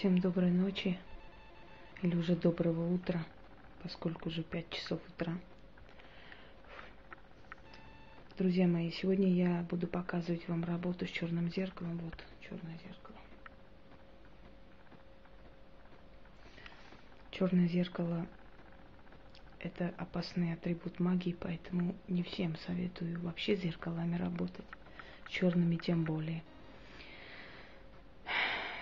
Всем доброй ночи или уже доброго утра, поскольку уже 5 часов утра. Друзья мои, сегодня я буду показывать вам работу с черным зеркалом. Вот черное зеркало. Черное зеркало – это опасный атрибут магии, поэтому не всем советую вообще зеркалами работать, черными тем более –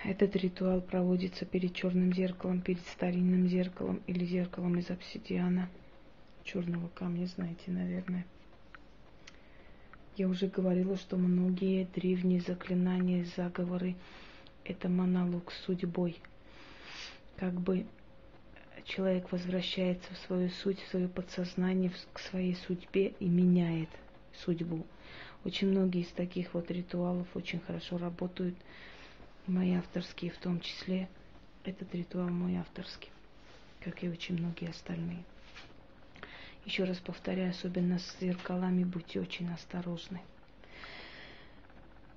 этот ритуал проводится перед черным зеркалом, перед старинным зеркалом или зеркалом из обсидиана, черного камня, знаете, наверное. Я уже говорила, что многие древние заклинания, заговоры – это монолог с судьбой. Как бы человек возвращается в свою суть, в свое подсознание, к своей судьбе и меняет судьбу. Очень многие из таких вот ритуалов очень хорошо работают – мои авторские в том числе. Этот ритуал мой авторский, как и очень многие остальные. Еще раз повторяю, особенно с зеркалами будьте очень осторожны.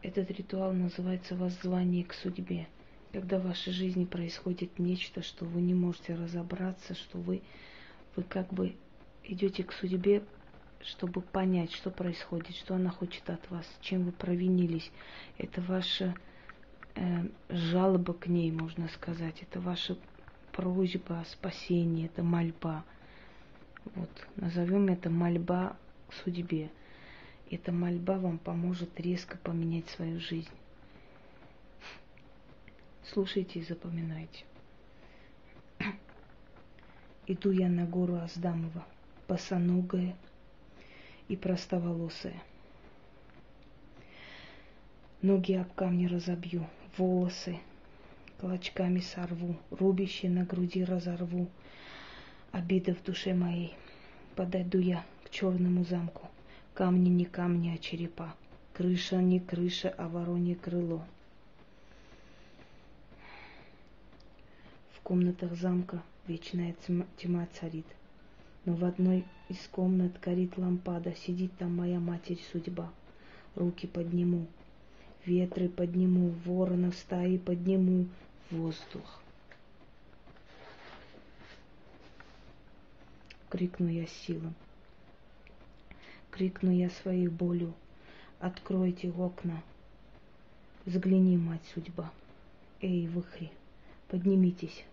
Этот ритуал называется воззвание к судьбе. Когда в вашей жизни происходит нечто, что вы не можете разобраться, что вы, вы как бы идете к судьбе, чтобы понять, что происходит, что она хочет от вас, чем вы провинились. Это ваше жалоба к ней, можно сказать. Это ваша просьба о спасении, это мольба. Вот, назовем это мольба к судьбе. Эта мольба вам поможет резко поменять свою жизнь. Слушайте и запоминайте. Иду я на гору Аздамова, босоногая и простоволосая. Ноги об камни разобью, волосы клочками сорву, рубище на груди разорву, обида в душе моей. Подойду я к черному замку, камни не камни, а черепа, крыша не крыша, а воронье крыло. В комнатах замка вечная тьма царит, но в одной из комнат горит лампада, сидит там моя матерь судьба. Руки подниму, ветры подниму, воронов стаи подниму, воздух. Крикну я силам, крикну я своей болью, откройте окна, взгляни, мать судьба. Эй, выхри, поднимитесь,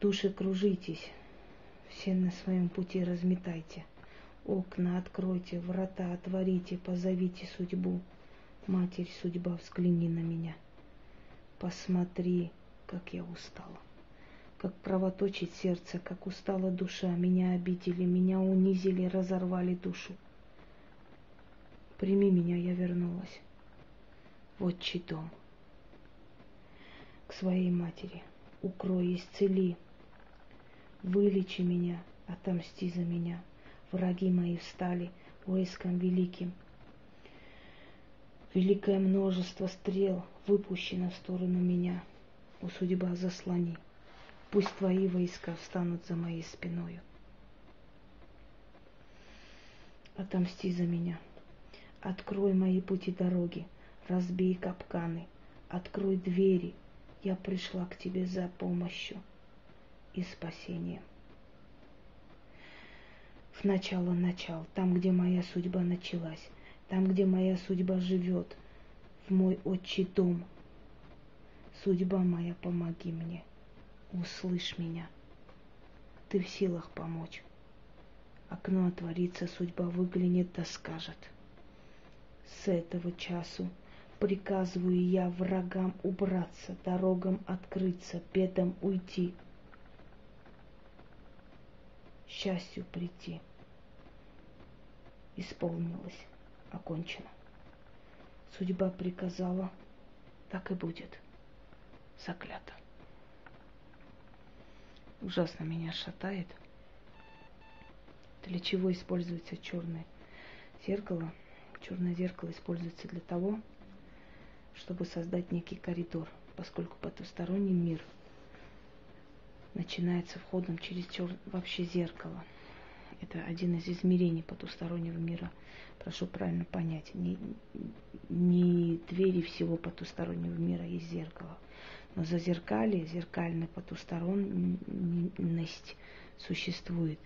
души кружитесь, все на своем пути разметайте. Окна откройте, врата отворите, позовите судьбу. Матерь судьба, взгляни на меня. Посмотри, как я устала. Как кровоточит сердце, как устала душа. Меня обидели, меня унизили, разорвали душу. Прими меня, я вернулась. Вот чей дом. К своей матери. Укрой, исцели. Вылечи меня, отомсти за меня. Враги мои встали войском великим – Великое множество стрел выпущено в сторону меня. О, судьба, заслони. Пусть твои войска встанут за моей спиною. Отомсти за меня. Открой мои пути дороги, разбей капканы, открой двери. Я пришла к тебе за помощью и спасением. В начало начал, там, где моя судьба началась, там, где моя судьба живет, в мой отчий дом. Судьба моя, помоги мне, услышь меня. Ты в силах помочь. Окно отворится, судьба выглянет да скажет. С этого часу приказываю я врагам убраться, дорогам открыться, бедам уйти, счастью прийти. Исполнилось окончено. Судьба приказала, так и будет. Заклято. Ужасно меня шатает. Для чего используется черное зеркало? Черное зеркало используется для того, чтобы создать некий коридор, поскольку потусторонний мир начинается входом через чер... вообще зеркало. Это один из измерений потустороннего мира. Прошу правильно понять. Не, не двери всего потустороннего мира есть зеркало. Но за зазеркалье, зеркальная потусторонность существует.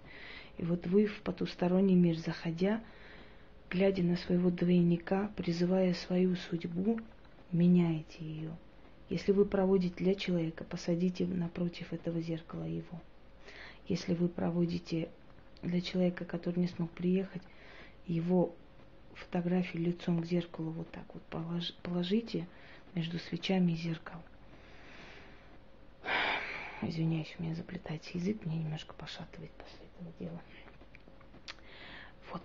И вот вы в потусторонний мир заходя, глядя на своего двойника, призывая свою судьбу, меняете ее. Если вы проводите для человека, посадите напротив этого зеркала его. Если вы проводите для человека, который не смог приехать, его фотографию лицом к зеркалу вот так вот положите между свечами и зеркал. Извиняюсь, у меня заплетается язык, мне немножко пошатывает после этого дела. Вот.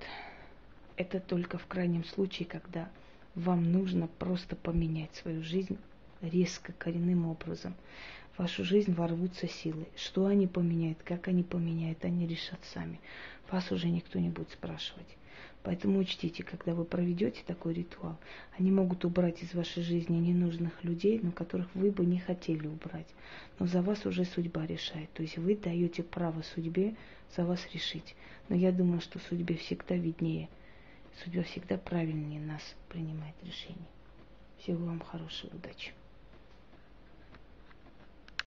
Это только в крайнем случае, когда вам нужно просто поменять свою жизнь резко, коренным образом. В вашу жизнь ворвутся силы. Что они поменяют, как они поменяют, они решат сами. Вас уже никто не будет спрашивать. Поэтому учтите, когда вы проведете такой ритуал, они могут убрать из вашей жизни ненужных людей, но которых вы бы не хотели убрать. Но за вас уже судьба решает. То есть вы даете право судьбе за вас решить. Но я думаю, что судьбе всегда виднее. Судьба всегда правильнее нас принимает решение. Всего вам хорошего, удачи.